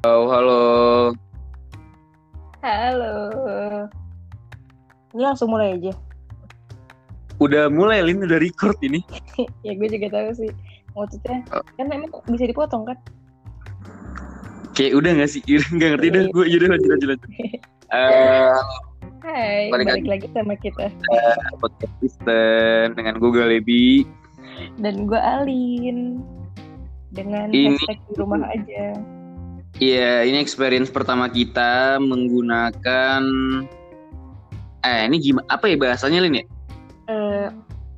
Halo, halo. Halo. Ini langsung mulai aja. Udah mulai, Lin. Udah record ini. ya gue juga tahu sih. Maksudnya, Oh. kan emang bisa dipotong kan? Kayak udah gak sih? Udah gak ngerti dah. Gue jadi lanjut, lanjut, lanjut. Eh, Hai, Balik balik, lagi sama kita. podcast Kristen dengan Google Lebi. Dan gue Alin. Dengan Ini- hashtag di rumah aja. Iya, ini experience pertama kita menggunakan eh ini gimana apa ya bahasanya Lin ya? Eh,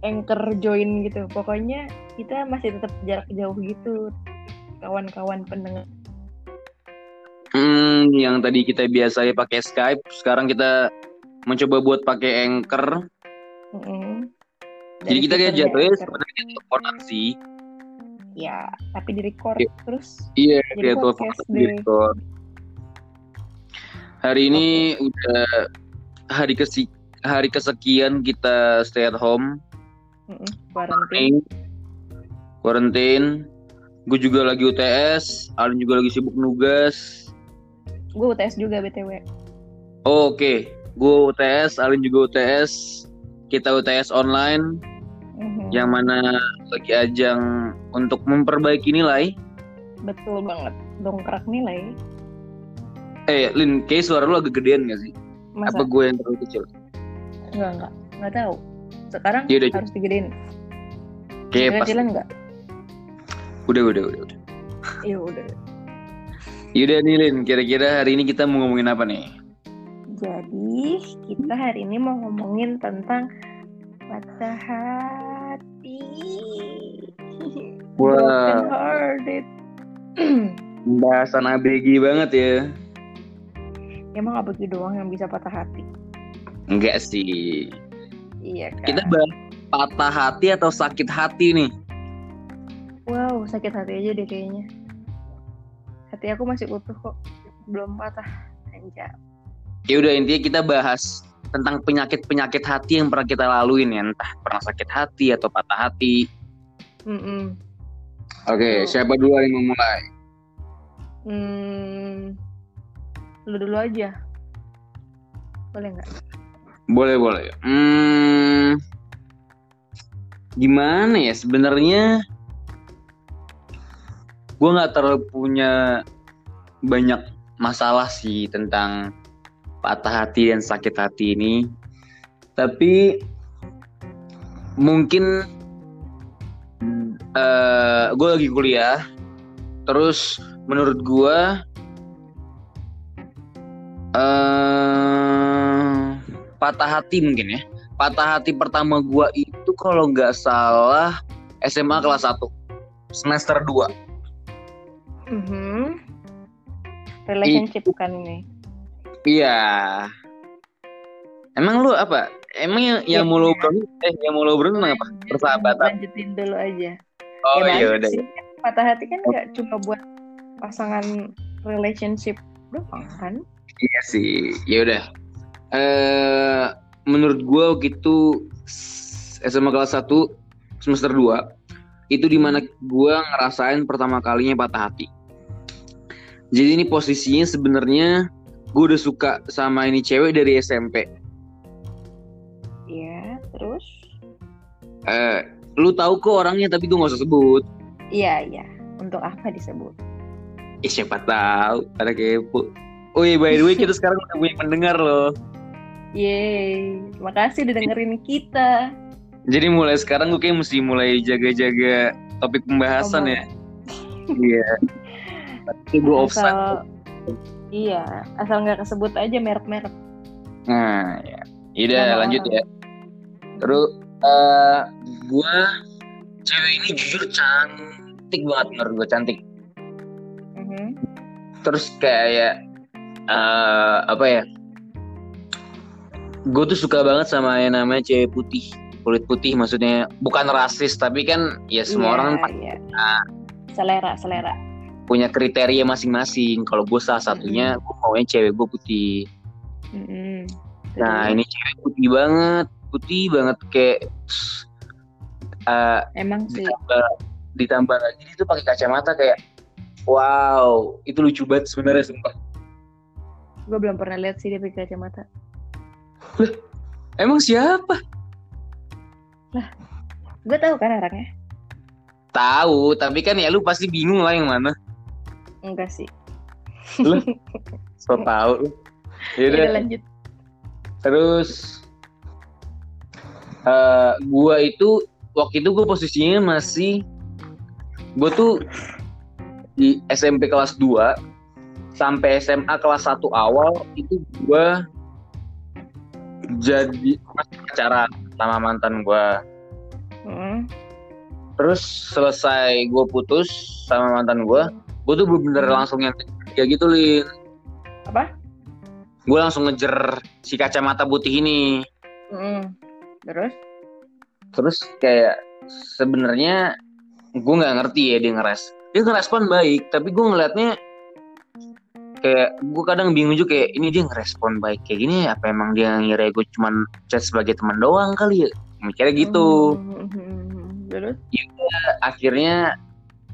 anchor join gitu. Pokoknya kita masih tetap jarak jauh gitu. Kawan-kawan pendengar. Hmm, yang tadi kita biasanya pakai Skype, sekarang kita mencoba buat pakai Anchor. Mm-mm. Jadi Dari kita kayak jatuhnya sebenarnya teleponan sih. Ya, tapi di record Iya. terus. Iya, Jadi kayak telepon podcast di record. Hari ini udah hari kesi hari kesekian kita stay at home, Quarantine. quarantine. Gue juga lagi UTS, Alin juga lagi sibuk nugas. Gue UTS juga BTW. Oh, Oke, gue UTS, Alin juga UTS. Kita UTS online, Mhm. yang mana lagi ajang untuk memperbaiki nilai. Betul banget. Dongkrak nilai. Eh, Lin, kayak suara lu agak gedean gak sih? Masa? Apa gue yang terlalu kecil? Enggak, enggak. Enggak tahu. Sekarang Yaudah, harus digedein. Kayak pas. Enggak? Udah, udah, udah, udah. Iya udah. Yaudah nih Lin, kira-kira hari ini kita mau ngomongin apa nih? Jadi kita hari ini mau ngomongin tentang patah hati. Wah. Broken hearted. Bahasan ABG banget ya. Emang apa gitu doang yang bisa patah hati? Enggak sih. Iya kan. Kita bahas patah hati atau sakit hati nih. Wow, sakit hati aja deh kayaknya. Hati aku masih utuh kok. Belum patah. Anjay. Ya udah intinya kita bahas tentang penyakit-penyakit hati yang pernah kita laluin ya. Entah pernah sakit hati atau patah hati. Mm-mm. Oke, Tuh. siapa dulu yang mau mulai? Hmm, lu dulu aja. Boleh nggak? Boleh, boleh. Hmm, gimana ya sebenarnya? Gue nggak terlalu punya banyak masalah sih tentang patah hati dan sakit hati ini. Tapi mungkin gue lagi kuliah, terus menurut gue eh patah hati mungkin ya. Patah hati pertama gua itu kalau nggak salah SMA kelas 1 semester 2. Mhm. Relationship kan ini. Iya. Emang lu apa? Emang yang, yang Iya. mau lo obrolin eh yang mau lo obrolin tentang apa? Persahabatan. Lanjutin dulu aja. Oh Ya, iya udah. sih. Patah hati kan nggak cuma buat pasangan relationship doang kan? Iya sih. Ya udah. Eh menurut gua waktu itu s- SMA kelas 1 semester 2 itu di mana gua ngerasain pertama kalinya patah hati. Jadi ini posisinya sebenarnya gue udah suka sama ini cewek dari SMP. Iya, terus? Eh, lu tahu kok orangnya tapi gue gak usah sebut. Iya, iya. Untuk apa disebut? Eh, siapa tahu pada kepo. Oh iya by the way kita sekarang udah punya pendengar loh. Yeay, makasih udah dengerin kita. Jadi mulai sekarang gue kayak mesti mulai jaga-jaga topik pembahasan ya. Iya. Tapi gue offside. Iya, asal nggak kesebut aja merek-merek. Nah, ya. Yaudah Nama lanjut ya. Terus eh gue cewek ini jujur cantik banget menurut gue cantik. Mhm. Terus kayak eh apa ya? Gue tuh suka banget sama yang namanya cewek putih, kulit putih maksudnya bukan rasis tapi kan ya semua Iya, orang kan iya. Selera, selera. punya kriteria masing-masing. Kalau gue salah satunya, gue maunya cewek gue putih. Mhm. Nah ini cewek putih banget, putih banget kayak eh emang sih ditambah ditambah lagi dia tuh pakai kacamata kayak wow itu lucu banget sebenarnya sumpah Gue belum pernah lihat sih dia pakai kacamata. emang siapa Gue tahu kan orangnya. tahu tapi kan ya lu pasti bingung lah yang mana Enggak sih. so tahu lu. Ya Yaudah, udah lanjut. terus eh gua itu waktu itu gue posisinya masih gue tuh di SMP kelas 2 sampai SMA kelas 1 awal itu gua jadi masih pacaran sama mantan gua Mm. terus selesai gue putus sama mantan gue gue tuh bener-bener Hmm. langsung yang kayak gitu lin Apa? gue langsung ngejer si kacamata putih ini Mm. Terus? terus kayak sebenarnya gue nggak ngerti ya dia ngeres dia ngerespon baik tapi gue ngeliatnya kayak gue kadang bingung juga kayak ini dia ngerespon baik kayak gini apa emang dia ngira gue cuman chat sebagai teman doang kali ya mikirnya gitu Mm. Terus? akhirnya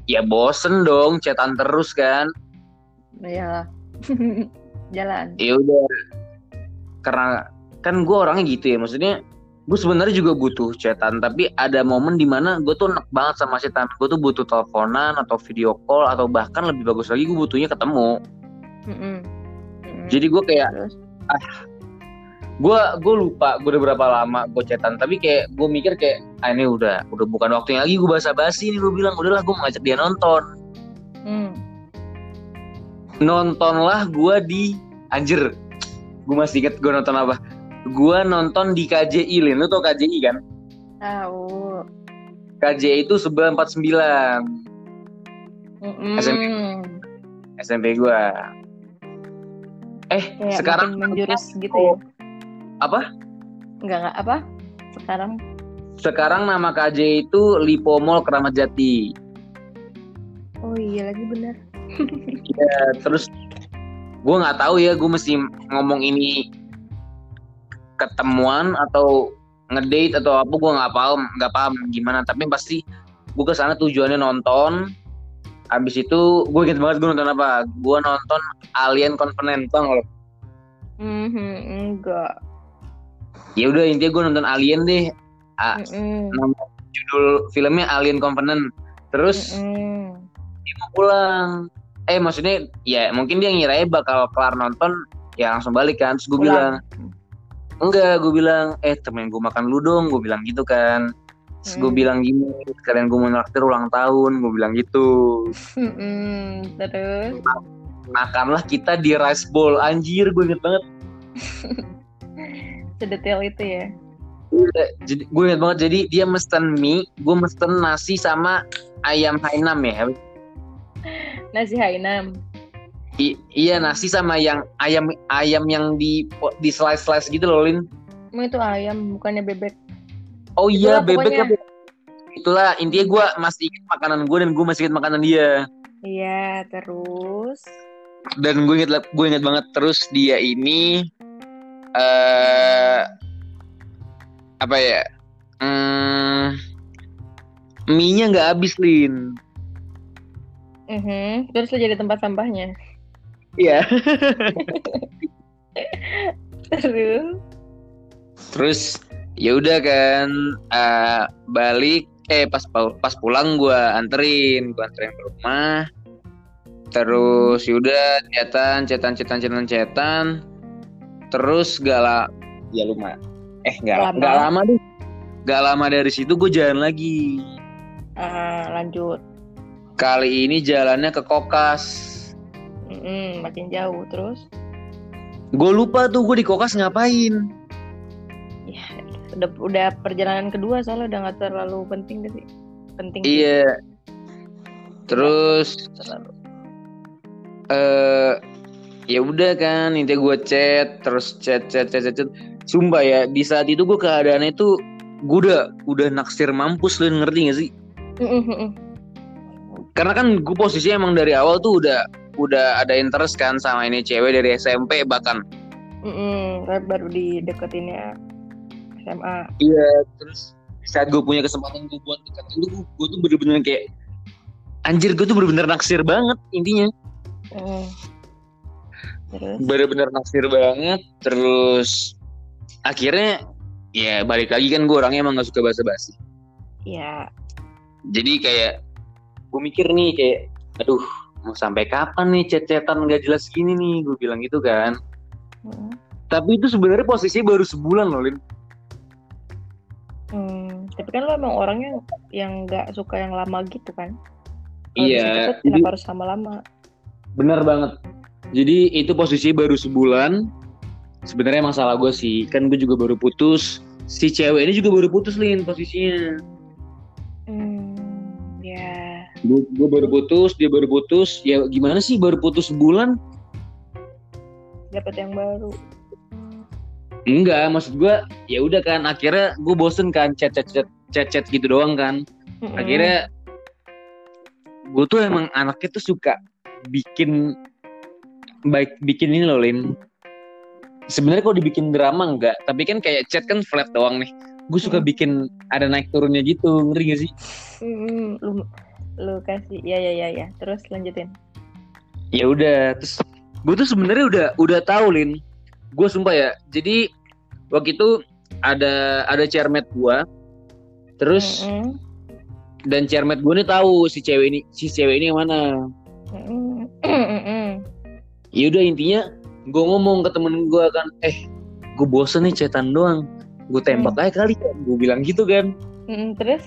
ya bosen dong chatan terus kan Ya. Jalan. ya udah karena kan gue orangnya gitu ya maksudnya gue sebenarnya juga butuh chatan tapi ada momen di mana gue tuh enak banget sama chatan gue tuh butuh teleponan atau video call atau bahkan lebih bagus lagi gue butuhnya ketemu. Mm. jadi gue kayak Terus? gue gue lupa gue udah berapa lama gue chatan tapi kayak gue mikir kayak ah ini udah udah bukan waktunya lagi gue basa basi nih gue bilang udahlah gue ngajak dia nonton Mm. nontonlah gue di anjir gue masih inget gue nonton apa gue nonton di KJI Lin lu tau KJI kan Tahu. KJI itu 949 Mm-mm. SMP. SMP gue eh Kayak sekarang menjurus gitu ya. apa Enggak enggak apa? Sekarang sekarang nama KJI itu Lipo Mall Keramat Jati oh iya lagi benar. Ya, terus gue nggak tahu ya gue mesti ngomong ini ketemuan atau ngedate atau apa gue nggak paham nggak paham gimana tapi pasti gue ke sana tujuannya nonton abis itu gue inget banget gue nonton apa gue nonton Alien Covenant tau nggak? Mhm, enggak. ya udah intinya gue nonton Alien deh A- Mm-mm. nama judul filmnya Alien Covenant terus Mm-mm. dia mau pulang eh maksudnya ya mungkin dia ngira bakal kelar nonton ya langsung balik kan terus gue bilang. Enggak gue bilang eh temen gue makan lu dong gue bilang gitu kan terus gue Hmm. bilang gini kalian gue mau naktir ulang tahun gue bilang gitu Mm-mm. Terus makanlah kita di rice bowl anjir gue inget banget sedetail itu ya. Udah, jadi gue inget banget jadi dia mesen mie gue mesen nasi sama ayam hainam ya Nasi Hainam. I- iya nasi sama yang ayam ayam yang di di slice slice gitu loh Lin Emang itu ayam bukannya bebek. oh iya Itulah bebeknya pokoknya. itulah intinya gue masih ingat makanan gue dan gue masih ingat makanan dia Iya, terus dan gue inget gue inget banget terus dia ini eh apa ya hmm, mie-nya nggak habis lin Mhm. terus lo jadi tempat sampahnya. Iya. Terus? Terus ya udah kan eh, balik eh pas pas pulang gue anterin gue anterin ke rumah. Terus yaudah cetan cetan cetan cetan cetan. Terus gak lah ya lumayan. Eh gak Lama. gak lama. deh. Gak lama dari situ gue jalan lagi. Ah, lanjut. kali ini jalannya ke kokas Mm-mm, makin jauh terus. gue lupa tuh gue di kokas ngapain Ya, udah udah perjalanan kedua soalnya udah nggak terlalu penting deh sih. Penting iya terus terlalu. eh ya udah kan intinya gue chat terus chat chat chat chat, chat. sumpah ya di saat itu gue keadaannya itu gue udah udah naksir mampus lu ngerti gak sih karena kan gue posisinya emang dari awal tuh udah udah ada interest kan sama ini cewek dari SMP bahkan Mm-mm, tapi baru dideketin ya SMA. iya terus di saat gue punya kesempatan gue buat deketin tuh gue tuh bener-bener kayak anjir gue tuh bener-bener naksir banget intinya Mm. Terus? bener-bener naksir banget terus akhirnya ya balik lagi kan gue orangnya emang gak suka basa-basi Ya. jadi kayak gue mikir nih kayak aduh mau sampai kapan nih cecetan gak jelas gini nih gue bilang gitu kan Mm. tapi itu sebenarnya posisinya baru sebulan loh Lin Hmm, tapi kan lo emang orangnya yang nggak suka yang lama gitu kan? Bisa iya cepet, jadi harus lama-lama? bener banget jadi itu posisinya baru sebulan sebenarnya masalah gue sih kan gue juga baru putus si cewek ini juga baru putus Lin posisinya Hmm, ya. Gue, baru putus dia baru putus ya gimana sih baru putus sebulan Dapat yang baru. enggak maksud gue ya udah kan akhirnya gue bosen kan chat chat chat chat chat gitu doang kan Mm-mm. akhirnya gue tuh emang anaknya tuh suka bikin baik bikin ini loh Lin sebenarnya kalau dibikin drama enggak tapi kan kayak chat kan flat doang nih gue suka Hmm. bikin ada naik turunnya gitu ngeri gak sih Mm-mm, lu kasih ya ya ya ya. Terus lanjutin. ya udah terus gue tuh sebenarnya udah udah tahu Lin gue sumpah ya jadi waktu itu ada ada chairmate gue terus Mm-mm. dan chairmate gue nih tahu si cewek ini si cewek ini yang mana Mm-mm. Mm-mm. ya udah intinya gue ngomong ke temen gue kan eh gue bosen nih cetan doang gue tembak aja kali ya gue bilang gitu kan Mm-mm, Terus?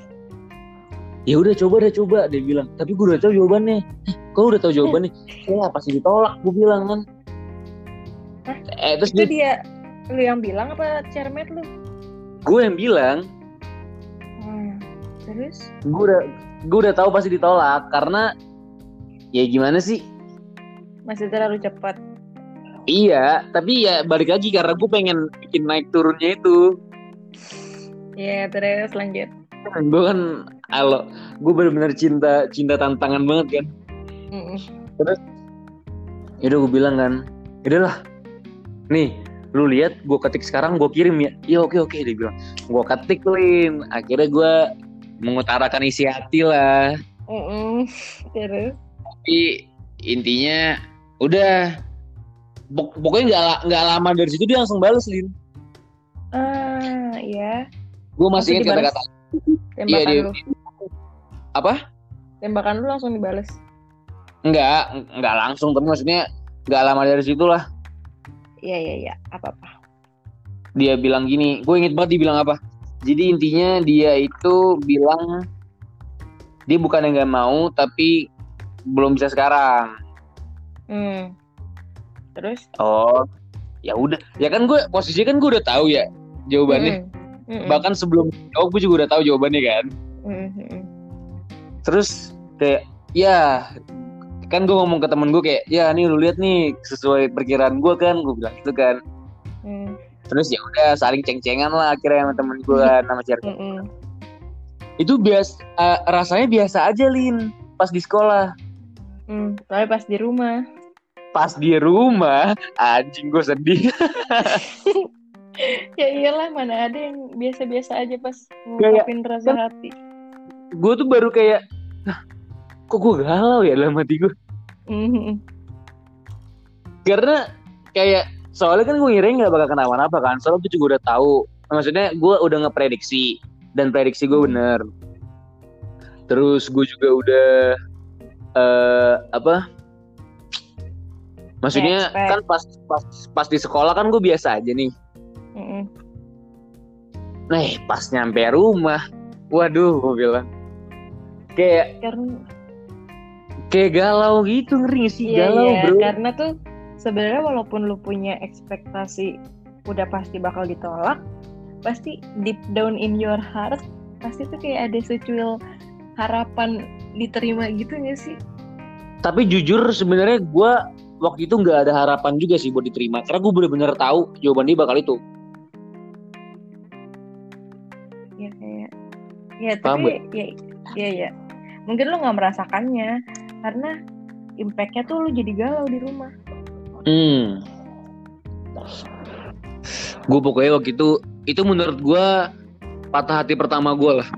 Ya udah coba deh coba dia bilang tapi gue udah tahu jawabannya eh, kau udah tahu jawabannya ya pasti ditolak gue bilang kan Hah? eh terus Itu dia, dia lu yang bilang apa cermet lu? gue yang bilang Hmm. Terus? gue udah gue udah tahu pasti ditolak karena ya gimana sih Masih terlalu cepat. iya tapi ya balik lagi karena gue pengen bikin naik turunnya itu Ya terus lanjut. gue kan alo gue bener-bener cinta cinta tantangan banget kan? Mm-mm. Yaudah gue bilang kan, yaudahlah, nih lu lihat gue ketik sekarang gue kirim ya, iya oke oke dia bilang, gue ketik Lin, akhirnya gue mengutarakan isi hati lah, Mm-mm. Terus? tapi intinya udah. Pok- pokoknya nggak nggak lama dari situ dia langsung bales Lin, Ah, ya. gue masih ingat kata-kata. Iya, dia-. Apa? Tembakan lu langsung dibales. Enggak, nggak langsung, tapi maksudnya nggak lama dari situ lah Iya, iya, iya. Apa-apa. dia bilang gini, gue inget banget dia bilang apa. Jadi intinya dia itu bilang dia bukan yang nggak mau, tapi belum bisa sekarang. Hmm. Terus? Oh, ya udah. Ya kan gue posisinya kan gue udah tahu ya jawabannya. Mm-mm. Mm-mm. Bahkan sebelum jawab gue juga udah tahu jawabannya kan. Mm-mm. Terus kayak ya kan gue ngomong ke temen gue kayak ya nih lu lihat nih sesuai perkiraan gue kan gue bilang gitu kan Mm. terus ya udah saling ceng-cengan lah akhirnya sama temen gue kan sama cewek Mm-mm. itu bias eh, rasanya biasa aja lin pas di sekolah Mm. Tapi pas di rumah. pas di rumah anjing gue sedih Ya iyalah, mana ada yang biasa-biasa aja pas ngungkapin rasa hati. Gue tuh baru kayak "Hah, kok gue galau ya dalam hati gue Mm-mm. karena kayak soalnya kan gue ngirain nggak bakal kenapa-napa kan. Soalnya gue juga udah tahu. Maksudnya gue udah ngeprediksi dan prediksi gue bener. Terus gue juga udah eh apa? Maksudnya Expect. kan pas pas pas di sekolah kan gue biasa aja nih. Mm-mm. Nah, pas nyampe rumah, waduh, gue bilang kayak Karena kayak galau gitu, ngeri sih Iya, galau, iya, bro. karena tuh sebenarnya walaupun lu punya ekspektasi udah pasti bakal ditolak, pasti deep down in your heart pasti tuh kayak ada secuil harapan diterima gitu gak sih? Tapi jujur sebenarnya gue waktu itu nggak ada harapan juga sih buat diterima, karena gue bener-bener tahu jawaban dia bakal itu. Ya kayak ya Paham tapi ya ya ya mungkin lu nggak merasakannya karena impactnya tuh lu jadi galau di rumah. Hmm. Gue pokoknya waktu itu itu menurut gue patah hati pertama gue lah.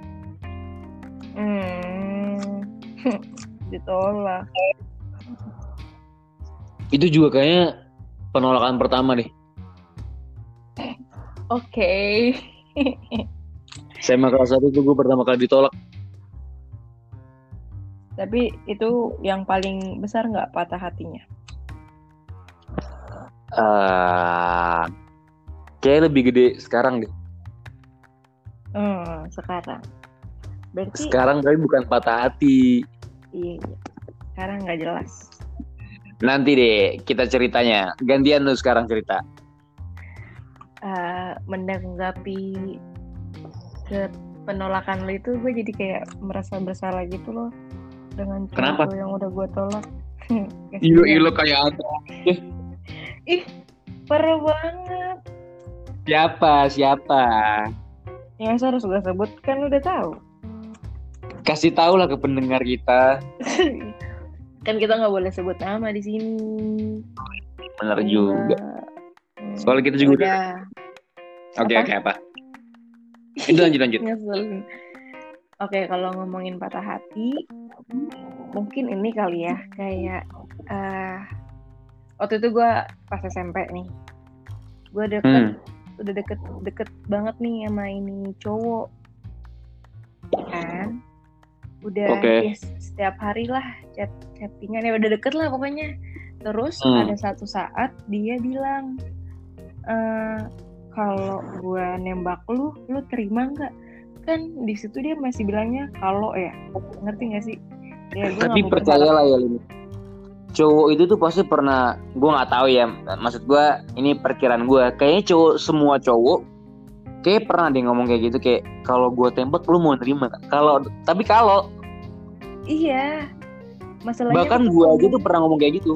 Hmm. ditolak. Itu juga kayaknya penolakan pertama deh. Oke. SMA kelas satu tuh gue pertama kali ditolak. Tapi itu yang paling besar nggak patah hatinya? Eh, kayak lebih gede sekarang deh. Hmm, sekarang. Berarti Sekarang tapi bukan patah hati. iya, iya. Sekarang nggak jelas. Nanti deh kita ceritanya. Gantian lu sekarang cerita. Eh, menanggapi ke penolakan lo itu gue jadi kayak merasa bersalah gitu loh dengan cowok Kenapa? yang udah gue tolak. Ilo ilo kayak ada. Ih, parah banget. Siapa siapa? Yang harus gue sebut kan udah tahu. Kasih tahu lah ke pendengar kita. kan kita nggak boleh sebut nama di sini. Bener juga. Hmm, Soalnya kita juga udah. Oke oke apa? Itu lanjut lanjut. ngeselin. Oke, kalau ngomongin patah hati, mungkin ini kali ya, kayak eh waktu itu gue pas SMP nih, gue deket, Hmm. udah deket deket banget nih sama ini cowok, kan? Udah Oke. ya, setiap hari lah chat chattingan ya udah deket lah pokoknya. Terus Hmm. ada satu saat dia bilang, eh kalau gue nembak lu, lu terima nggak? Kan di situ dia masih bilangnya kalau ya, ngerti nggak sih? Ya, gua Tapi nggak mau percaya berharap- lah ya Lin. Cowok itu tuh pasti pernah, gue nggak tahu ya. Maksud gue ini perkiraan gue. Kayaknya cowok semua cowok kayak pernah deh ngomong kayak gitu kayak kalau gue tembak lu mau nerima? Kalau tapi kalau Iya. Masalahnya bahkan tuh gue kan aja tuh pernah ngomong kayak gitu.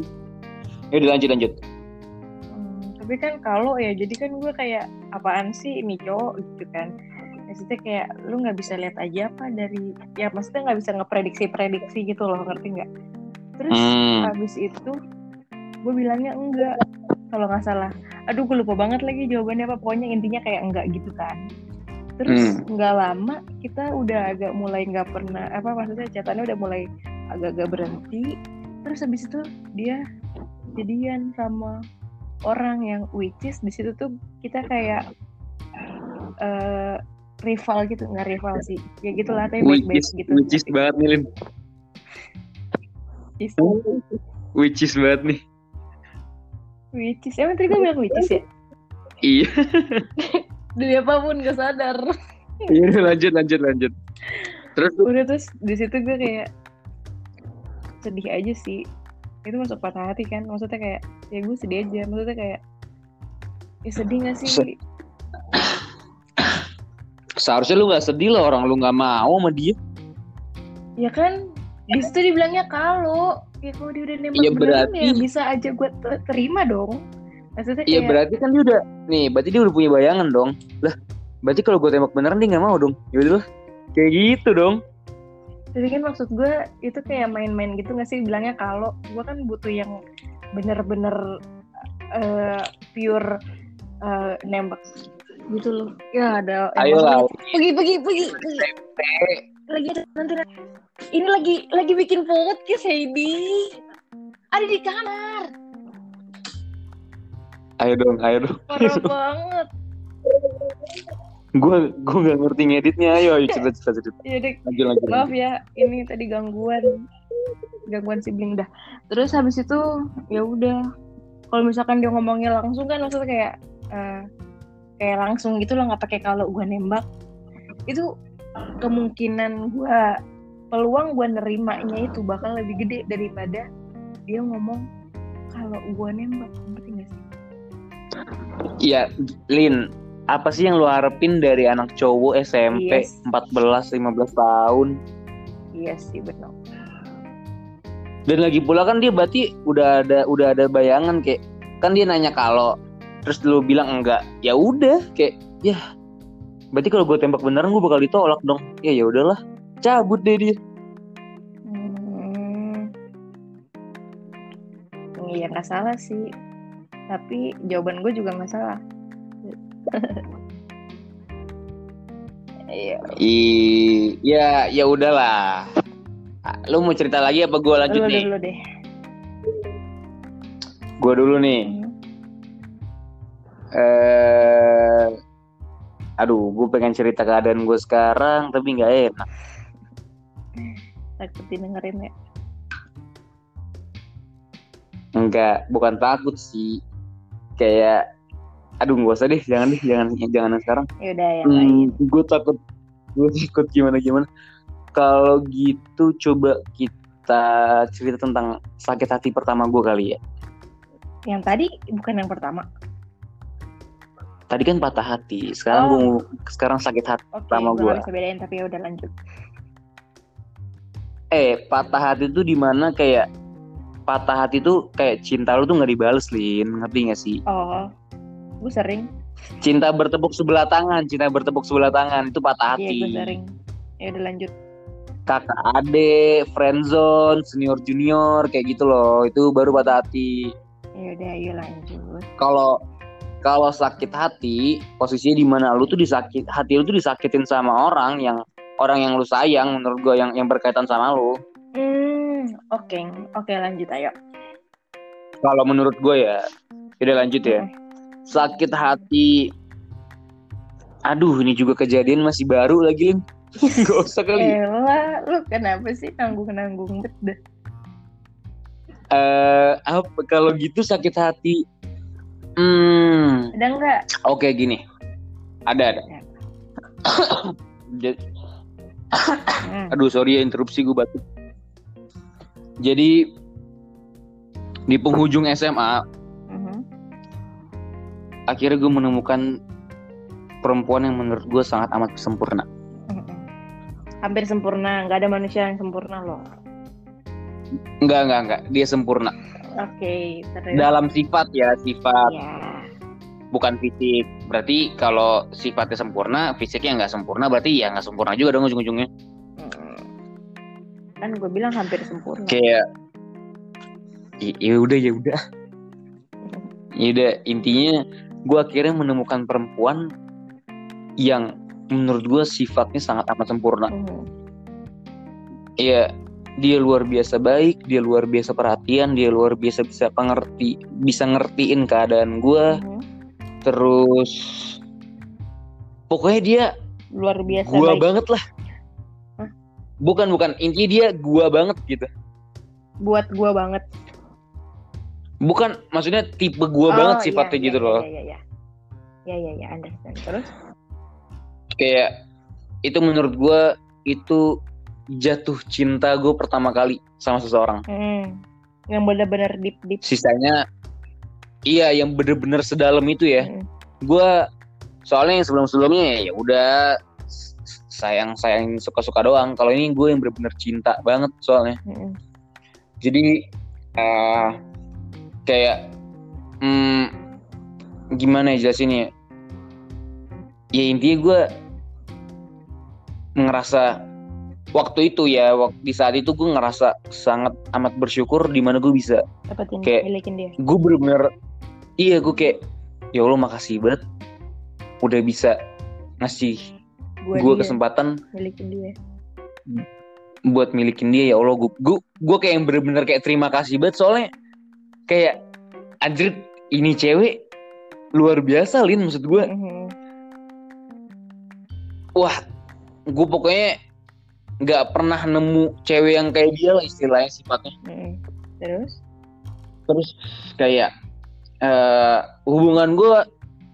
Ya udah lanjut lanjut. Hmm, tapi kan kalau ya jadi kan gue kayak apaan sih ini cowok gitu kan maksudnya kayak lu nggak bisa lihat aja apa dari ya maksudnya nggak bisa ngeprediksi prediksi gitu loh ngerti nggak terus Hmm. habis itu gue bilangnya enggak kalau nggak salah aduh gue lupa banget lagi jawabannya apa pokoknya intinya kayak enggak gitu kan terus Hmm. nggak lama kita udah agak mulai nggak pernah apa maksudnya chatannya udah mulai agak-agak berhenti terus habis itu dia jadian sama orang yang which is di situ tuh kita kayak eh rival gitu nggak rival sih ya gitulah tapi Which is, gitu which is banget nih Lin. Which is- Which is banget nih. which is emang tadi gue bilang which is ya Iya. demi apa pun gak sadar Iya lanjut lanjut lanjut. Terus udah terus di situ gue kayak sedih aja sih itu masuk patah hati kan maksudnya kayak ya gue sedih aja maksudnya kayak ya sedih gak sih seharusnya lu nggak sedih lah orang lu nggak mau sama dia. ya kan di situ dibilangnya kalau ya kalau dia udah nembak Iya, beneran berarti- ya bisa aja gue ter- terima dong maksudnya Iya kayak berarti kan dia udah nih, berarti dia udah punya bayangan dong. Lah, berarti kalau gue tembak beneran dia nggak mau dong. Ya udah lah, kayak gitu dong. tapi kan maksud gue itu kayak main-main gitu gak sih bilangnya kalau gue kan butuh yang bener-bener eh, pure eh, nembak gitu loh. Ya ada Ayo lah. pergi pergi pergi. Lagi nanti ini lagi lagi bikin podcast Heidi. Ada di kamar. Ayo dong, ayo dong. parah banget. Gue gue nggak ngerti ngeditnya. Ayo, ayo cerita cerita cerita. Lanjut lanjut. maaf ya. Ini tadi gangguan. Gangguan sibling dah. Terus habis itu ya udah. Kalau misalkan dia ngomongnya langsung kan maksudnya kayak eh, kayak langsung gitu loh nggak pakai kalau gue nembak itu kemungkinan gue peluang gue nerimanya itu bakal lebih gede daripada dia ngomong kalau gue nembak ngerti gak sih Iya, Lin. Apa sih yang lu harapin dari anak cowok SMP Yes. 14 15 tahun? iya sih benar Dan lagi pula kan dia berarti udah ada udah ada bayangan kayak kan dia nanya kalau terus lu bilang enggak. Ya udah kayak ya berarti kalau gue tembak beneran gue bakal ditolak dong. Ya ya udahlah. Cabut deh dia. Hmm. Iya nggak salah sih. Tapi jawaban gue juga nggak salah. Iya. I ya ya udahlah. lu mau cerita lagi apa gue lanjut Dulu nih dulu deh. gue dulu nih. Eh aduh gue pengen cerita keadaan gue sekarang tapi nggak enak Takut didengerin ya. Enggak, bukan takut sih. Kayak aduh nggak usah deh, jangan deh, jangan jangan yang sekarang. Ya udah yang lain. Hmm, gue takut gue takut gimana gimana. Kalau gitu coba kita cerita tentang sakit hati pertama gue kali ya. Yang tadi bukan yang pertama. Tadi kan patah hati, sekarang Oh. gue sekarang sakit hati. Oke, Pertama gue nggak bisa bedain tapi ya udah lanjut. Eh, patah hati itu di mana kayak patah hati tuh kayak cinta lu tuh nggak dibales, Lin. Ngerti gak sih? Oh, gue sering. Cinta bertepuk sebelah tangan, cinta bertepuk sebelah tangan itu patah Iya, hati. gue sering. Ya udah lanjut. kakak adik, friendzone, senior junior kayak gitu loh. Itu baru patah hati. Ya udah, ayo lanjut. Kalau kalau sakit hati, posisinya di mana lu tuh disakit hati lu tuh disakitin sama orang yang orang yang lu sayang menurut gua yang yang berkaitan sama lu. Hmm, oke, oke lanjut ayo. Kalau menurut gue ya, udah lanjut ya. Sakit hati Aduh, ini juga kejadian masih baru lagi, Lin. Gak usah kali. Elah, lu kenapa sih nanggung-nanggung dah? Eh, apa kalau gitu sakit hati? Hmm, Ada nggak? Oke gini, ada ada. Ya. Hmm. Aduh sorry ya interupsi gue batuk. Jadi di penghujung SMA Mhm. akhirnya gue menemukan perempuan yang menurut gue sangat amat sempurna. Mhm. Hampir sempurna, nggak ada manusia yang sempurna loh. Enggak enggak enggak, dia sempurna Oke, terus. dalam sifat ya sifat Ya, bukan fisik. Berarti kalau sifatnya sempurna, fisiknya nggak sempurna, berarti ya nggak sempurna juga dong ujung-ujungnya. Mm. kan gue bilang hampir sempurna. Kayak "I- ya udah ya udah ya udah intinya gue akhirnya menemukan perempuan yang menurut gue sifatnya sangat amat sempurna. Iya dia luar biasa baik dia luar biasa perhatian dia luar biasa bisa pengerti bisa ngertiin keadaan gue Mhm. Terus pokoknya dia Luar biasa gua baik. banget lah Hah? bukan bukan intinya dia gua banget gitu Buat gue banget. bukan maksudnya tipe gua Oh, banget iya, sifatnya iya, gitu iya, loh Iya, iya, iya. Iya, iya, understand. Terus? kayak itu menurut gua itu jatuh cinta gue pertama kali sama seseorang Hmm. Yang benar-benar deep deep. sisanya iya yang bener-bener sedalam itu ya Hmm. gua soalnya yang sebelum-sebelumnya ya udah sayang sayang suka-suka doang kalau ini gue yang bener-bener cinta banget soalnya Hmm. jadi eh kayak hmm, gimana ya jelasinnya ya intinya gue ngerasa waktu itu ya waktu di saat itu gue ngerasa sangat amat bersyukur di mana gue bisa Dapetin Kayak- milikin dia. gue bener-bener iya gue kayak ya Allah makasih banget udah bisa ngasih Gue kesempatan milikin dia. buat milikin dia ya Allah gue gue gue kayak yang bener-bener kayak terima kasih banget soalnya kayak anjir ini cewek luar biasa lin maksud gue Mhm. wah gue pokoknya nggak pernah nemu cewek yang kayak dia lah istilahnya sifatnya Mhm. Terus? terus kayak eh hubungan gue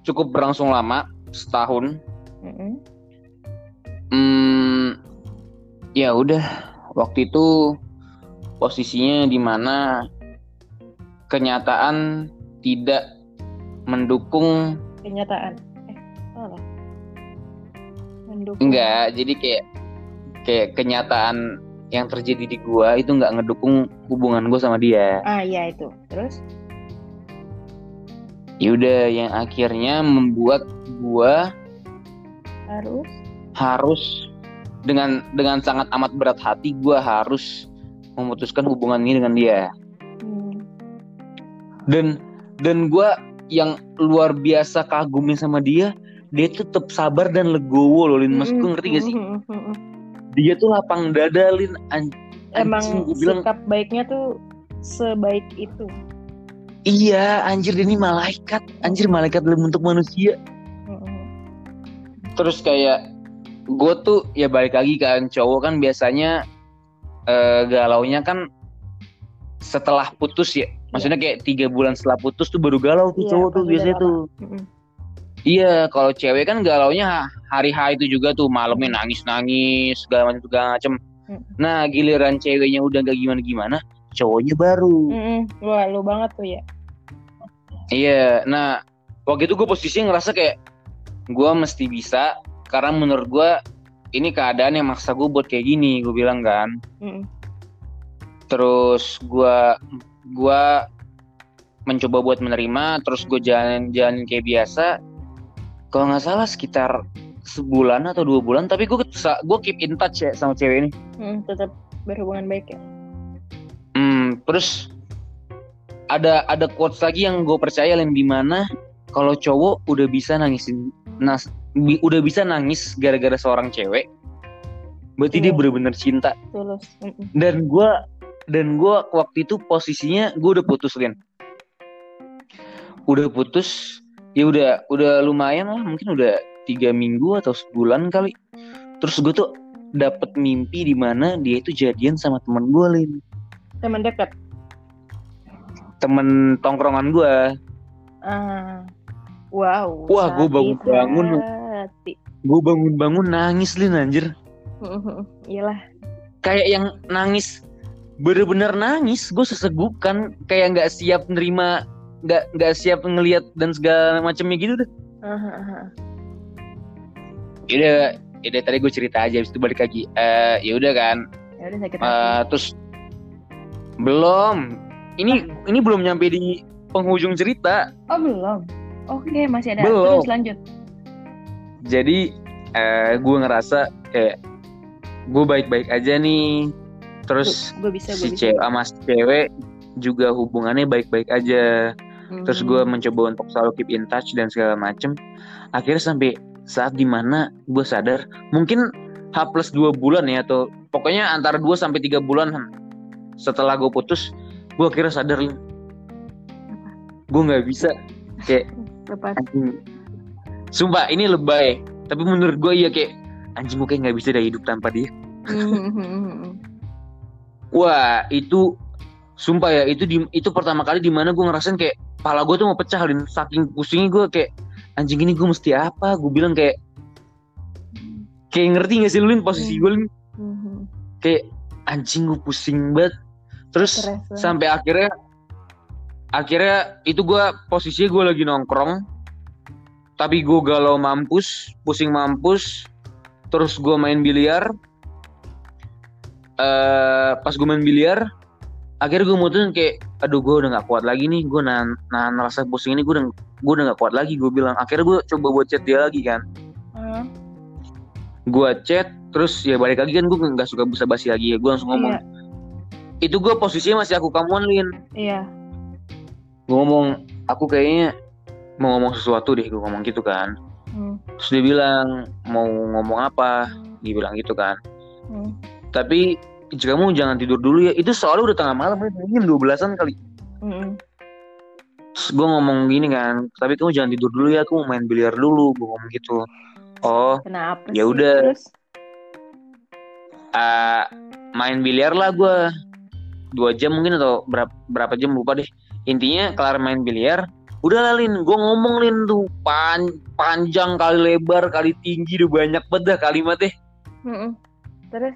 cukup berlangsung lama setahun Mhm. Hmm, ya udah waktu itu posisinya di mana kenyataan tidak mendukung Kenyataan. Eh, salah. Mendukung. enggak jadi kayak kayak kenyataan yang terjadi di gua itu nggak ngedukung hubungan gua sama dia Ah, iya itu. Terus? Ya udah yang akhirnya membuat gua Harus? harus dengan dengan sangat amat berat hati gua harus memutuskan hubungan ini dengan dia Hmm. dan dan gue yang luar biasa kagumnya sama dia dia tuh tetap sabar dan legowo loh Lin maksud gue ngerti gak sih mhm. dia tuh lapang dada Lin An- emang gua bilang- sikap baiknya tuh sebaik itu. Iya anjir dia ini malaikat. Anjir malaikat dalam bentuk manusia. Terus kayak gue tuh ya balik lagi kan cowok kan biasanya eh, galaunya kan setelah putus ya. Maksudnya kayak tiga bulan setelah putus tuh baru galau tuh Iya, cowok tuh biasanya udah tuh. Iya kalau cewek kan galaunya ha- hari H itu juga tuh malamnya nangis nangis segala macam segala macam. Nah giliran ceweknya udah gak gimana gimana cowoknya baru. Mm-mm. Wah, lu banget tuh ya. Iya, nah waktu itu gue posisinya ngerasa kayak gue mesti bisa karena menurut gue ini keadaan yang maksa gue buat kayak gini, gue bilang kan. Mm-mm. Terus gue gua mencoba buat menerima, terus gue jalan-jalan kayak biasa. Kalau nggak salah sekitar sebulan atau dua bulan, tapi gue gue keep in touch ya sama cewek ini. Mm, tetap berhubungan baik ya. Hmm, terus ada ada quotes lagi yang gue percaya yang di mana kalau cowok udah bisa nangisin nas bi- udah bisa nangis gara-gara seorang cewek berarti dia Iya. bener-bener cinta Tulus. Dan gue dan gue waktu itu posisinya gue udah putus Lin udah putus ya udah udah lumayan lah mungkin udah tiga minggu atau sebulan kali terus gue tuh dapet mimpi di mana dia itu jadian sama teman gue Lin Teman dekat. Temen tongkrongan gue Ah. Wow. Wah, gua sakit bangun-bangun. hati. gue bangun-bangun nangis Lin anjir. Iyalah. kayak yang nangis bener-bener nangis gue sesegukan kayak nggak siap nerima nggak nggak siap ngelihat dan segala macamnya gitu deh Aha, aha. Yaudah, yaudah tadi gue cerita aja, habis itu balik lagi. Eh, ya udah kan. Ya udah sakit hati. terus belum. Ini ini belum nyampe di penghujung cerita. Oh belum. Oke masih ada. belum. Terus lanjut. Jadi eh gue ngerasa kayak gue baik-baik aja nih. Terus gue bisa gue si bisa. cewek sama si cewek juga hubungannya baik-baik aja. Terus gue Hmm. mencoba untuk selalu keep in touch dan segala macem. Akhirnya sampai saat di mana gue sadar mungkin H plus 2 bulan ya atau pokoknya antara 2 sampai 3 bulan setelah gue putus gue akhirnya sadar Lin. gue nggak bisa kayak lepas. anjing. sumpah ini lebay tapi menurut gue iya kayak anjing gue kayak nggak bisa dah hidup tanpa dia wah itu sumpah ya itu di, itu pertama kali di mana gue ngerasain kayak pala gue tuh mau pecah Lin. saking pusingnya gue kayak anjing ini gue mesti apa gue bilang kayak kayak ngerti gak sih lu Lin posisi gue? Hmm. kayak anjing gue pusing banget terus banget. sampai akhirnya akhirnya itu gue posisinya gue lagi nongkrong. Tapi gue galau mampus pusing mampus. Terus gue main biliar. Eh pas gue main biliar akhirnya gue mutusin kayak aduh gue udah nggak kuat lagi nih. Gue nahan, nahan rasa pusing ini. Gue udah gue udah nggak kuat lagi gue bilang. Akhirnya gue coba buat chat dia lagi kan. Ah, gue chat terus ya balik lagi kan gue nggak suka basa basi lagi ya. Gue langsung ngomong Iya. Itu gue posisinya masih aku kamuan Lin Iya. gue ngomong aku kayaknya mau ngomong sesuatu deh gue ngomong gitu kan Hmm. terus dia bilang mau ngomong apa dia bilang gitu kan Hmm. tapi jika kamu jangan tidur dulu ya itu soalnya udah tengah malam mungkin dua belasan kali Hmm. terus gue ngomong gini kan tapi kamu jangan tidur dulu ya aku mau main biliar dulu gue ngomong gitu oh? Ya udah. Ah, main biliar lah gue dua jam mungkin atau berapa berapa jam lupa deh intinya kelar main biliar udah lah Lin gue ngomong Lin tuh pan panjang kali lebar kali tinggi udah banyak banget dah kalimatnya Mm-mm. Terus?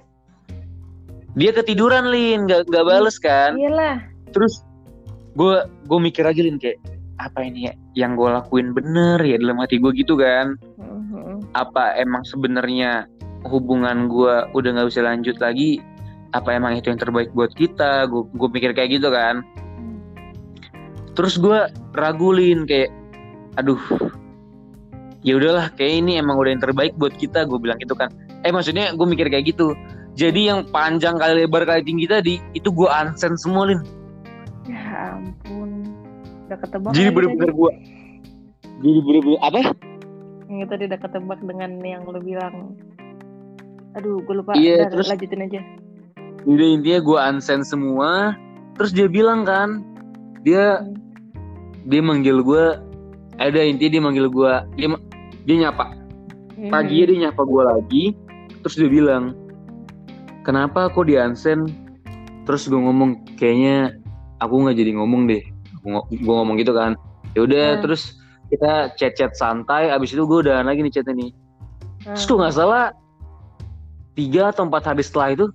dia ketiduran Lin gak, gak bales kan Iyalah. terus gue gue mikir aja Lin kayak apa ini ya yang gue lakuin bener ya dalam hati gue gitu kan Hmm. apa emang sebenarnya hubungan gue udah nggak bisa lanjut lagi apa emang itu yang terbaik buat kita gue gue mikir kayak gitu kan terus gue ragulin kayak aduh ya udahlah kayak ini emang udah yang terbaik buat kita gue bilang gitu kan eh maksudnya gue mikir kayak gitu jadi yang panjang kali lebar kali tinggi tadi itu gue unsend semua lin Ya ampun. Udah ketebak. jadi bener-bener gue jadi bener-bener apa Yang tadi udah ketebak dengan yang lo bilang. Aduh, gue lupa. Iya, Ntar terus- lanjutin aja. Udah intinya gue unsend semua terus dia bilang kan dia Hmm. dia manggil gue ada intinya dia manggil gue dia dia nyapa Hmm. pagi dia nyapa gue lagi terus dia bilang kenapa kok di unsend terus gue ngomong kayaknya aku nggak jadi ngomong deh gue ngomong gitu kan ya udah Hmm. terus kita chat chat santai abis itu gue udah lagi nih chatnya nih Hmm. terus tuh nggak salah tiga atau empat hari setelah itu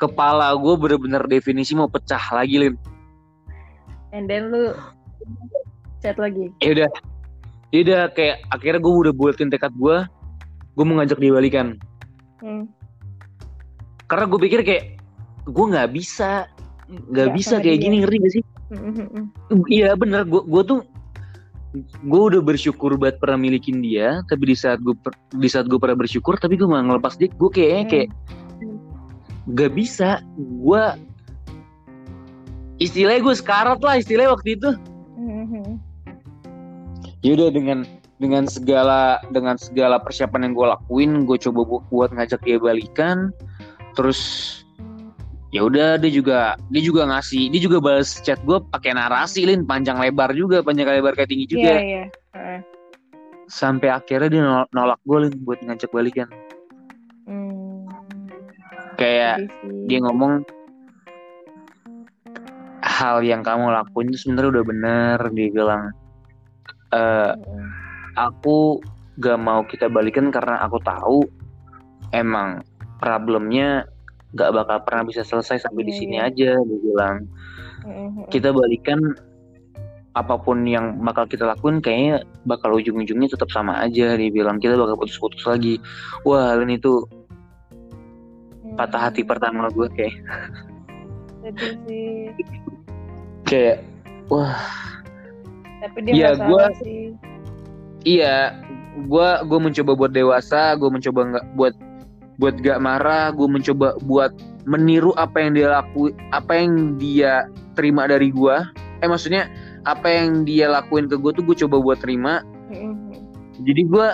kepala gue bener-bener definisi mau pecah lagi lin And then lu chat lagi. ya udah ya udah kayak akhirnya gue udah buatin tekad gue gue mau ngajak dia balikan Hmm. karena gue pikir kayak gue nggak bisa nggak Nggak bisa kayak dia. gini ngerti gak sih Hmm, hmm, hmm. iya bener gue gue tuh gue udah bersyukur banget pernah milikin dia tapi di saat gue di saat gue pernah bersyukur tapi gue malah ngelepas dia gue kayaknya Hmm. Gak bisa gue istilahnya gue sekarat lah istilahnya waktu itu yaudah dengan dengan segala dengan segala persiapan yang gue lakuin gue coba bu- buat ngajak dia balikan terus ya udah dia juga dia juga ngasih dia juga balas chat gue pakai narasi lin panjang lebar juga panjang lebar kayak tinggi juga iya. Heeh. sampai akhirnya dia nolak, nolak gue lin buat ngajak balikan. Kayak sih. dia ngomong hal yang kamu lakuin itu sebenarnya udah bener dia bilang "Eh, Hmm. aku gak mau kita balikan karena aku tahu emang problemnya gak bakal pernah bisa selesai sampai di Iya, sini iya. aja dia bilang Hmm, hmm. kita balikan apa pun yang bakal kita lakuin kayaknya bakal ujung-ujungnya tetap sama aja dia bilang kita bakal putus-putus lagi wah Lin itu patah hati pertama gue kayak Sedih sih. kayak wah Tapi dia Iya, salah sih. iya gue gue mencoba buat dewasa gue mencoba nggak buat buat gak marah gue mencoba buat meniru apa yang dia lakuin apa yang dia terima dari gue eh maksudnya apa yang dia lakuin ke gue tuh gue coba buat terima Hmm, hmm. jadi gue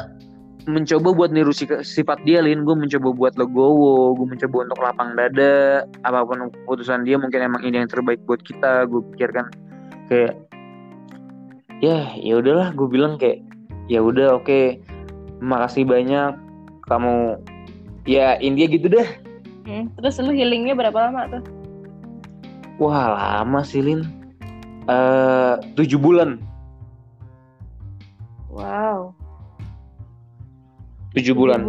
mencoba buat niru si- sifat dia lin. Gue mencoba buat legowo gue mencoba untuk lapang dada. Apa pun keputusan dia mungkin emang ini yang terbaik buat kita gue pikirkan kayak ya ya udahlah gue bilang kayak ya udah oke. Makasih banyak kamu ya India gitu deh. Hmm, Terus lu healingnya berapa lama tuh? wah lama sih lin. Eh tujuh bulan. Wow. Tujuh tujuh bulan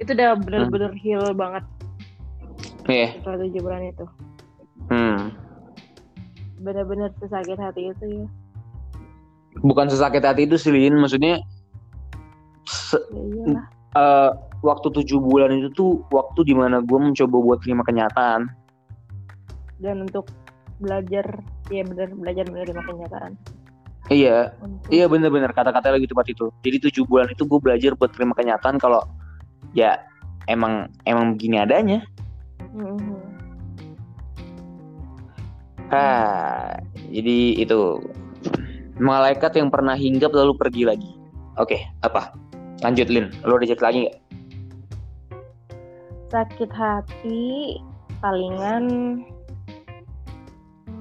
Itu udah bener-bener heal banget Iya setelah tujuh bulan itu. hmm. Bener-bener sesakit hati itu ya. bukan sesakit hati itu sih lin maksudnya se- Ya eh, waktu tujuh bulan itu tuh waktu di mana gue mencoba buat terima kenyataan Dan untuk belajar, ya bener belajar menerima kenyataan. Iya. Untuk, iya bener-bener. Kata-kata lagi tepat itu. Jadi tujuh bulan itu gue belajar buat terima kenyataan kalau ya emang emang begini adanya. Hmm, hmm. ah jadi itu. Malaikat yang pernah hinggap lalu pergi lagi. Oke apa? Lanjut Lin. Lo ada chat lagi nggak? Sakit hati palingan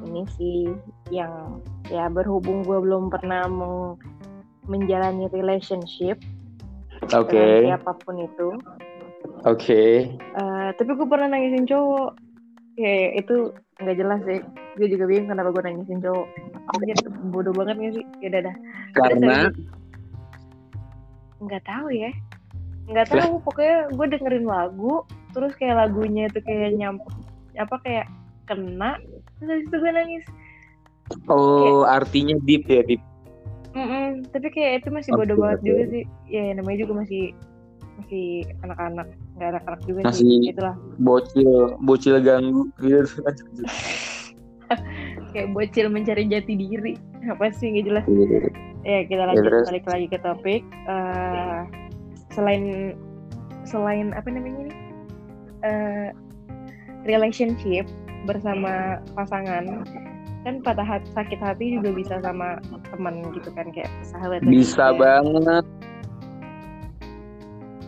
ini sih yang ya berhubung gue belum pernah meng- menjalani relationship oke. dengan siapa pun itu. Oke. Eh, tapi gue pernah nangisin cowok. Kayak itu nggak jelas sih. Gue juga bingung kenapa gue nangisin cowok. Anjir, bodoh banget gak sih? Ya udah dah. Karena? Nggak tahu ya. Nggak tahu pokoknya gue dengerin lagu terus kayak lagunya itu kayak nyampe apa kayak kena. Terus habis itu gue nangis oh artinya deep ya deep. Mm-mm, tapi kayak itu masih bodoh Oke, banget oke. juga sih. Ya namanya juga masih masih anak-anak nggak anak-anak juga Masih- sih itulah. bocil bocil ganggu gitu. Kayak bocil mencari jati diri. Apa sih nggak jelas. Ya kita lanjut terus? balik lagi ke topik. Eh, selain selain apa namanya ini? Eh, relationship bersama pasangan kan patah hati, sakit hati juga bisa sama teman gitu kan kayak sahabat bisa juga. banget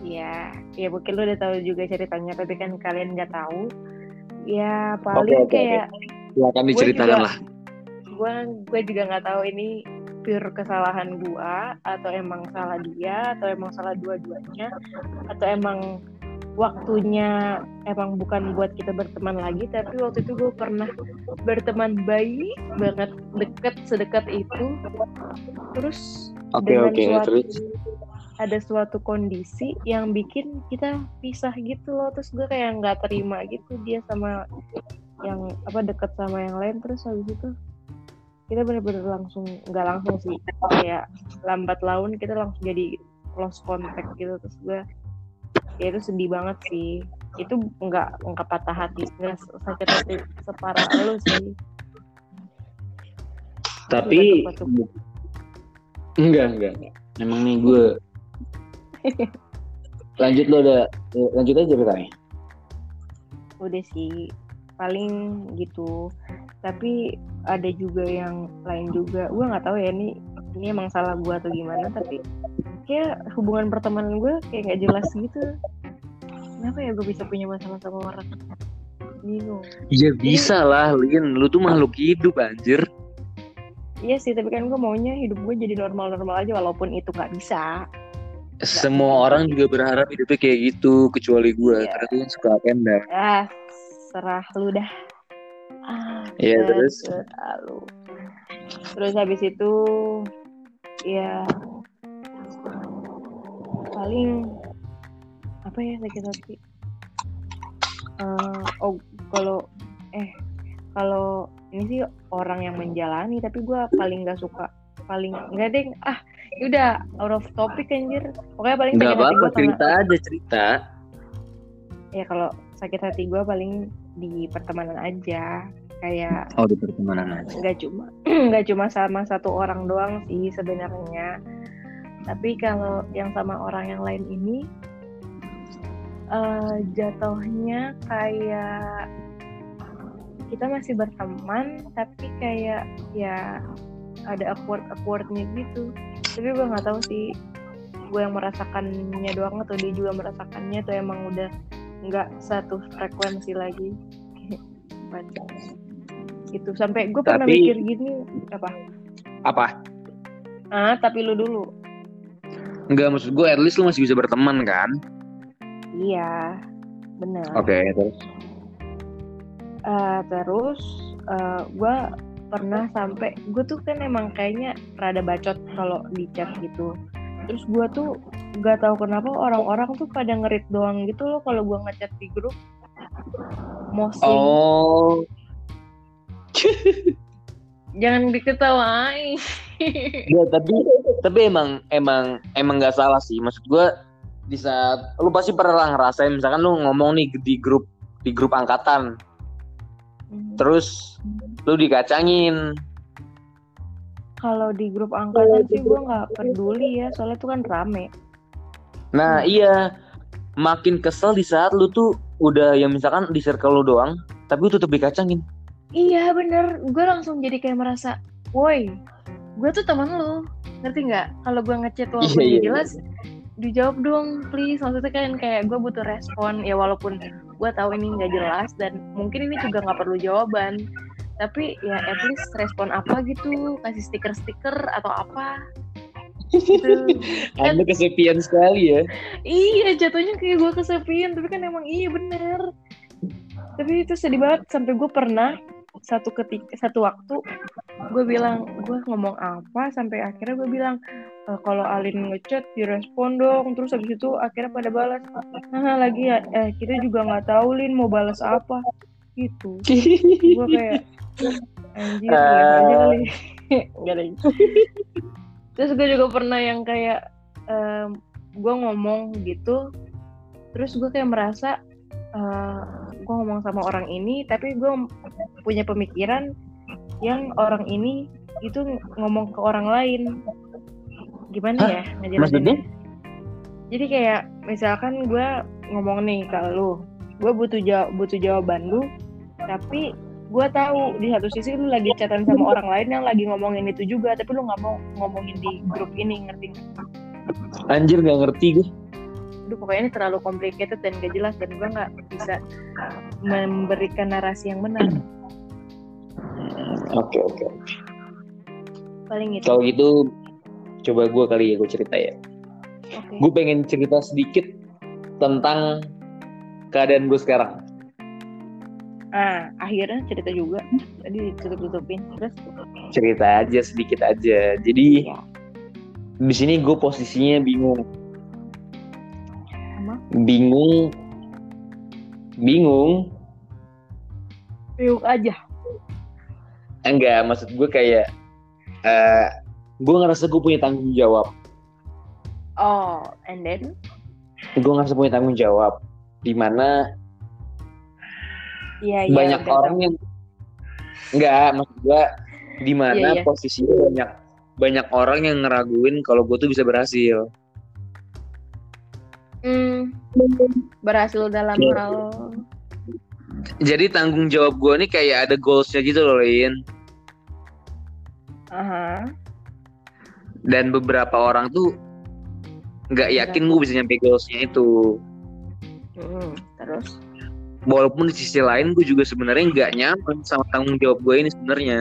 Iya, ya mungkin lu udah tahu juga ceritanya, tapi kan kalian nggak tahu. ya paling Oke, oke, kayak Silakan Gua diceritakan juga- lah. gue gue juga nggak tahu ini pure kesalahan gua atau emang salah dia atau emang salah dua-duanya atau emang waktunya emang bukan buat kita berteman lagi tapi waktu itu gue pernah berteman baik banget deket sedekat itu. Terus Oke dengan oke suatu- terus. ada suatu kondisi yang bikin kita pisah gitu loh. Terus gue kayak nggak terima gitu dia sama yang apa deket sama yang lain. Terus habis itu kita bener-bener langsung nggak langsung sih kayak lambat laun kita langsung jadi close contact gitu. Terus gue ya itu sedih banget sih. Itu nggak nggak patah hati nggak sakit hati separah lu sih. Tapi enggak enggak. Emang nih gue lanjut lo ada lanjut aja ceritanya. udah sih paling gitu. Tapi ada juga yang lain juga. Gue nggak tahu ya ini ini emang salah gue atau gimana tapi kayak hubungan pertemanan gue kayak nggak jelas gitu kenapa ya gue bisa punya masalah sama orang bingung Iya bisa lah, Lin. Lu tuh makhluk hidup anjir. iya sih tapi kan gue maunya hidup gue jadi normal-normal aja walaupun itu nggak bisa Semua orang juga berharap hidupnya kayak gitu, kecuali gue. Iya. Karena gue kan suka penda. ah serah lu dah ah Iya, terus? lu terus habis itu ya paling apa ya sakit hati Eh, oh kalau eh kalau ini sih orang yang menjalani tapi gue paling nggak suka paling nggak deh ah udah out of topic anjir. Pokoknya paling sakit hati apa-apa, gua sama- cerita aja cerita. ya kalau sakit hati gue paling di pertemanan aja kayak Oh, di pertemanan aja. nggak cuma nggak cuma sama satu orang doang sih sebenarnya tapi kalau yang sama orang yang lain ini eh jatuhnya kayak kita masih berteman tapi kayak ya ada awkward awkwardnya gitu tapi gue nggak tahu sih gue yang merasakannya doang atau dia juga merasakannya atau emang udah nggak satu frekuensi lagi Baca. Gitu. Sampai gue pernah mikir gini apa? Apa? ah tapi lu dulu. Enggak, maksud gue at least lu masih bisa berteman kan? iya benar. Oke, terus. Eh, terus gue pernah sampai gue tuh kan emang kayaknya rada bacot kalau di chat gitu. Terus gue tuh gak tahu kenapa orang-orang tuh pada ngerit doang gitu loh kalau gue ngechat di grup. Mostly Oh, jangan diketawain ya tapi tapi emang emang emang nggak salah sih. Maksud gue di saat lu pasti pernah ngerasain misalkan lu ngomong nih di grup di grup angkatan, terus lu dikacangin. kalau di grup angkatan sih gue nggak peduli ya soalnya tuh kan rame Nah, iya. Makin kesel di saat lu tuh udah ya misalkan di circle lu doang, tapi lu tetep dikacangin. Iya bener, gue langsung jadi kayak merasa, woi, gue tuh teman lu, ngerti nggak? Kalau gue ngechat walaupun Iya, iya, dia jelas, dijawab dong, please. Maksudnya kan kayak gue butuh respon, ya walaupun gue tahu ini nggak jelas dan mungkin ini juga nggak perlu jawaban, tapi ya at least respon apa gitu, kasih stiker-stiker atau apa. Gitu. Kan- Anda kesepian sekali ya. iya, jatuhnya kayak gue kesepian, tapi kan emang iya bener. Tapi itu sedih banget sampai gue pernah satu ketika satu waktu gue bilang gue ngomong apa? Sampai akhirnya gue bilang "E, kalau Alin ngechat direspon dong. Terus habis itu akhirnya pada balas nah lagi ya eh, kita juga nggak tahu Lin mau balas apa? Gitu. Gue kayak anjir lihat aja kali. terus gue juga pernah yang kayak em, gue ngomong gitu terus gue kayak merasa eh, gue ngomong sama orang ini tapi gue punya pemikiran yang orang ini itu ngomong ke orang lain gimana Hah? ya ngejelasinnya Maksudnya? jadi kayak misalkan gue ngomong nih ke lu gue butuh jawab butuh jawaban lu tapi gue tahu di satu sisi lu lagi chatan sama orang lain yang lagi ngomongin itu juga tapi lu nggak mau ngomongin di grup ini ngerti nggak? Anjir gak ngerti gue. Aduh pokoknya ini terlalu complicated dan gak jelas dan gue nggak bisa memberikan narasi yang benar. Oke oke. Paling itu. Kalau gitu coba gue kali ya gue cerita ya. Oke. Gue pengen cerita sedikit tentang keadaan gue sekarang. Ah akhirnya cerita juga. Tadi ditutup tutupin terus? Cerita aja sedikit aja. Jadi ya di sini gue posisinya bingung Bingung. Bingung. Yuk aja. Enggak maksud gue kayak eh gue ngerasa gue punya tanggung jawab. Oh and then? Gue ngerasa punya tanggung jawab. Di mana iya iya banyak udah orang yang enggak maksud gue di mana Iya, iya. posisinya banyak banyak orang yang ngeraguin kalau gue tuh bisa berhasil Hmm, berhasil dalam Iya. hal. Jadi tanggung jawab gue nih kayak ada goalsnya gitu loh Lin. Aha. Dan beberapa orang tuh nggak yakin gue bisa nyampe goalsnya itu. Hmm, terus? Walaupun di sisi lain gue juga sebenarnya nggak nyaman sama tanggung jawab gue ini sebenarnya.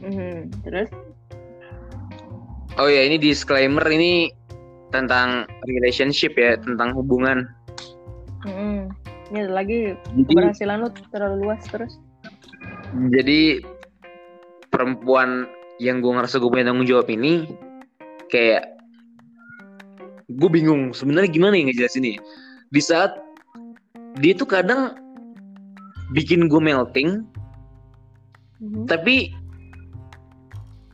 Hmm, terus? Oh ya ini disclaimer ini tentang relationship ya tentang hubungan. Hmm, ini lagi jadi keberhasilan lu terlalu luas terus. Jadi perempuan yang gue ngerasa gue punya tanggung jawab ini kayak gue bingung sebenarnya gimana ya ngejelasin ini. Di saat dia tuh kadang bikin gue melting Mhm. tapi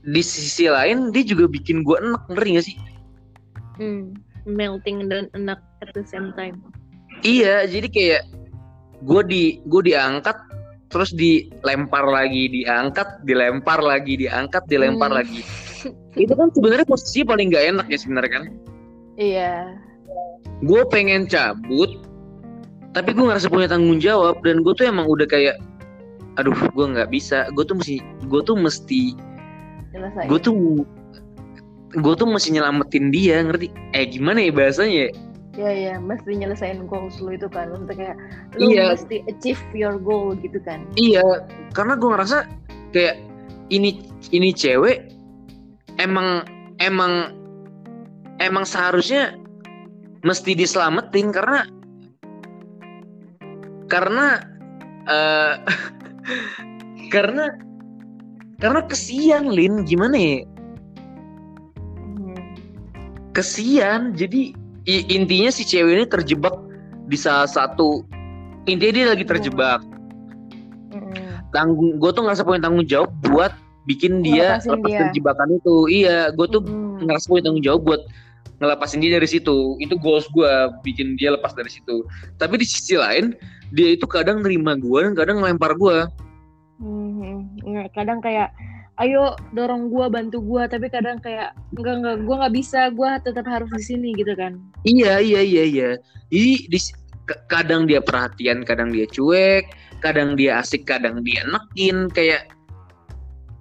di sisi lain dia juga bikin gue enak ngeri gak sih Hmm, melting dan enak at the same time. Iya jadi kayak gue di gue diangkat terus dilempar lagi diangkat dilempar lagi diangkat dilempar Hmm. lagi. Itu kan sebenarnya posisi paling nggak enak ya sebenarnya kan? Iya. Gue pengen cabut tapi gue ngerasa punya tanggung jawab dan gue tuh emang udah kayak aduh gue nggak bisa. Gue tuh mesti gue tuh mesti gue tuh gue tuh mesti nyelamatin dia ngerti? Eh gimana ya bahasanya ya? ya ya mesti nyelesain goals lu itu kan. Untuk kayak lu Iya. mesti achieve your goal gitu kan. Iya karena gue ngerasa kayak ini ini cewek emang emang emang seharusnya mesti diselamatin karena karena eh karena karena kesian Lin. Gimana ya kesian. Jadi intinya si cewek ini terjebak di salah satu intinya dia lagi terjebak. Tanggung gue tuh ngerasa punya tanggung jawab buat bikin dia Ngelepasin lepas dia. dari jebakan itu. Iya gue tuh Hmm. ngerasa punya tanggung jawab buat ngelepasin dia dari situ. Itu goals gue bikin dia lepas dari situ. Tapi di sisi lain dia itu kadang nerima gue dan kadang ngelempar gue Hmm, nggak, kadang kayak ayo dorong gua bantu gua. Tapi kadang kayak enggak enggak gua nggak bisa gua tetap harus di sini gitu kan. Iya iya iya iya. Jadi di, kadang dia perhatian kadang dia cuek kadang dia asik kadang dia nekin kayak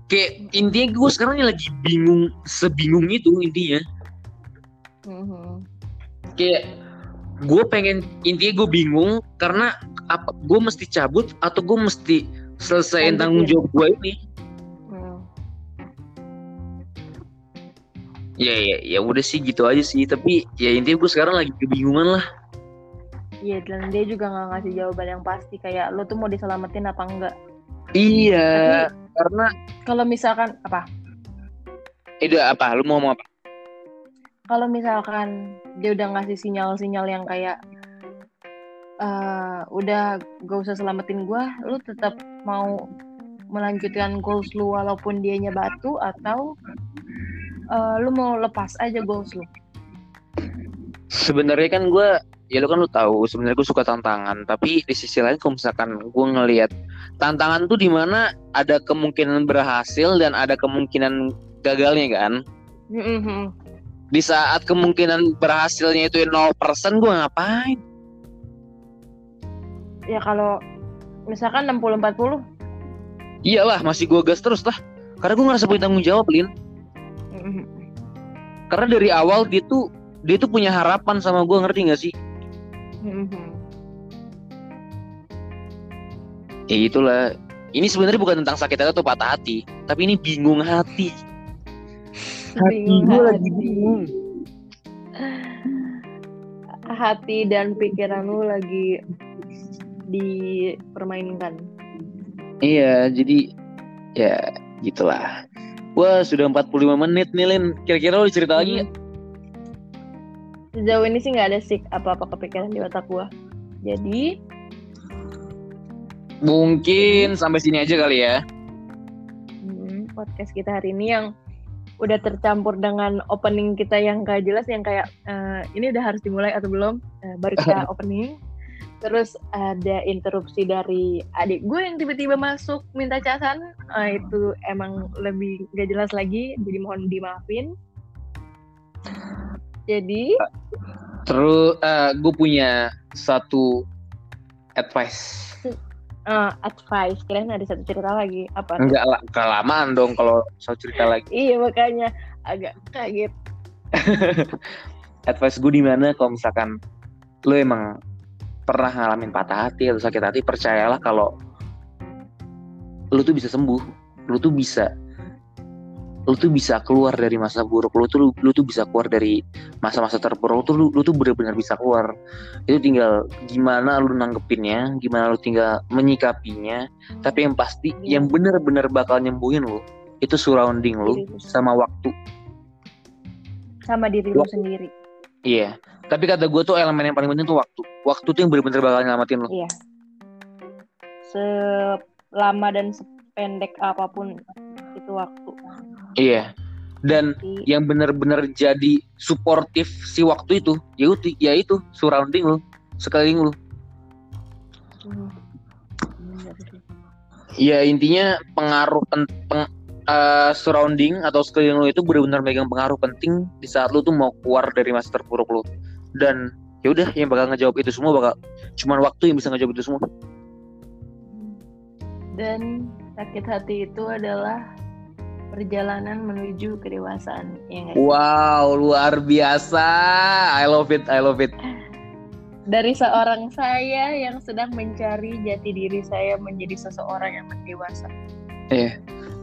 kayak intinya gue sekarang ini lagi bingung sebingung itu intinya. Mhm. kayak gue pengen intinya gue bingung karena apa gue mesti cabut atau gue mesti selesaiin tanggung jawab gue ini ya ya ya udah sih gitu aja sih. Tapi ya intinya gue sekarang lagi kebingungan lah. Iya dan dia juga nggak ngasih jawaban yang pasti kayak lo tuh mau diselamatin apa enggak? Iya karena kalau misalkan apa? Itu apa? Lu mau ngomong apa? Kalau misalkan dia udah ngasih sinyal-sinyal yang kayak eh udah gak usah selamatin gua lu tetap mau melanjutkan goals lu walaupun dianya batu atau eh, lu mau lepas aja goals lu. Sebenarnya kan gue ya lu kan lu tahu sebenarnya gue suka tantangan. Tapi di sisi lain kalau misalkan gue ngelihat tantangan tuh di mana ada kemungkinan berhasil dan ada kemungkinan gagalnya kan? Mhm. di saat kemungkinan berhasilnya itu 0% gue ngapain? Ya kalau misalkan 60-40 iyalah masih gue gas terus lah karena gue ngerasa punya tanggung jawab Lin Karena dari awal dia tuh dia tuh punya harapan sama gue ngerti gak sih. Ya itulah. Ini sebenarnya bukan tentang sakit hati atau patah hati, tapi ini bingung hati. Bingung gue hati. lagi bingung. Hati dan pikiran lu lagi dipermainkan. Iya, jadi ya gitulah. Wah, sudah 45 menit nih, Lin. Kira-kira lu cerita lagi nggak? Sejauh ini sih nggak ada sih apa-apa kepikiran di otak gua. Jadi Mungkin sampai sini aja kali ya. hmm, podcast kita hari ini yang udah tercampur dengan opening kita yang gak jelas yang kayak eh, ini udah harus dimulai atau belum Eh, baru kita opening terus ada interupsi dari adik gue yang tiba-tiba masuk minta casan. Eh, itu emang lebih gak jelas lagi jadi mohon dimaafin. Jadi Terus gue punya satu advice. eh, advice. Kirain ada satu cerita lagi. Apa? Enggak lah, kelamaan dong kalau soal cerita lagi. iya makanya agak kaget. Advice gue di mana kalau misalkan lo emang pernah ngalamin patah hati atau sakit hati, percayalah kalau lo tuh bisa sembuh, lo tuh bisa lu tuh bisa keluar dari masa buruk. Lu tuh lu, lu tuh bisa keluar dari masa-masa terpuruk lu tuh lu, lu tuh benar-benar bisa keluar. Itu tinggal gimana lu nanggepinnya gimana lu tinggal menyikapinya. Tapi yang pasti Iya. yang benar-benar bakal nyembuhin lu itu surrounding lu lu sama waktu. Sama diri lu sendiri. Iya tapi kata gue tuh elemen yang paling penting tuh waktu waktu tuh yang benar-benar bakal nyelamatin lu Iya. Selama dan sependek apa pun itu waktu. iya dan Jadi, yang benar-benar jadi suportif si waktu itu ya itu ya itu surrounding lu sekeliling lu hmm, bener sih. Ya intinya pengaruh pen, peng- eh, surrounding atau sekeliling lu itu benar-benar megang pengaruh penting di saat lu tuh mau keluar dari masa terpuruk lu. Dan ya udah yang bakal ngejawab itu semua bakal cuman waktu yang bisa ngejawab itu semua. Dan sakit hati itu adalah perjalanan menuju kedewasaan. Ya? Wow, luar biasa. I love it, I love it. Dari seorang saya yang sedang mencari jati diri saya menjadi seseorang yang dewasa.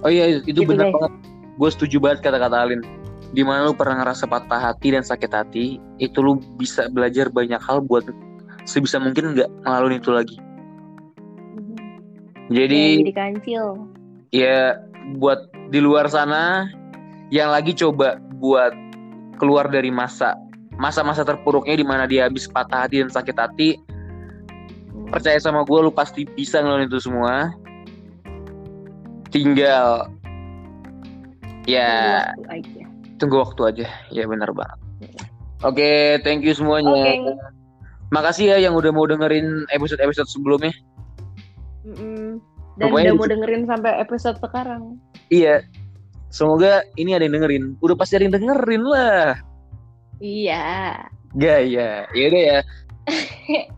Oh iya, itu Gitu, benar banget. Gue setuju banget kata-kata Alin. Di mana lu pernah ngerasa patah hati dan sakit hati, itu lu bisa belajar banyak hal buat sebisa mungkin nggak ngelaluin itu lagi. Jadi Jadi kancil. ya buat di luar sana yang lagi coba buat keluar dari masa masa-masa terpuruknya di mana dia habis patah hati dan sakit hati Hmm. percaya sama gue lu pasti bisa ngelakuin itu semua tinggal ya. Tunggu waktu aja ya benar banget oke thank you semuanya Oke. makasih ya yang udah mau dengerin episode episode sebelumnya Mm-mm. Dan Pokoknya udah di- mau dengerin sampai episode sekarang. iya semoga ini ada yang dengerin udah pasti ada yang dengerin lah Iya. Gaya. Ya udah ya.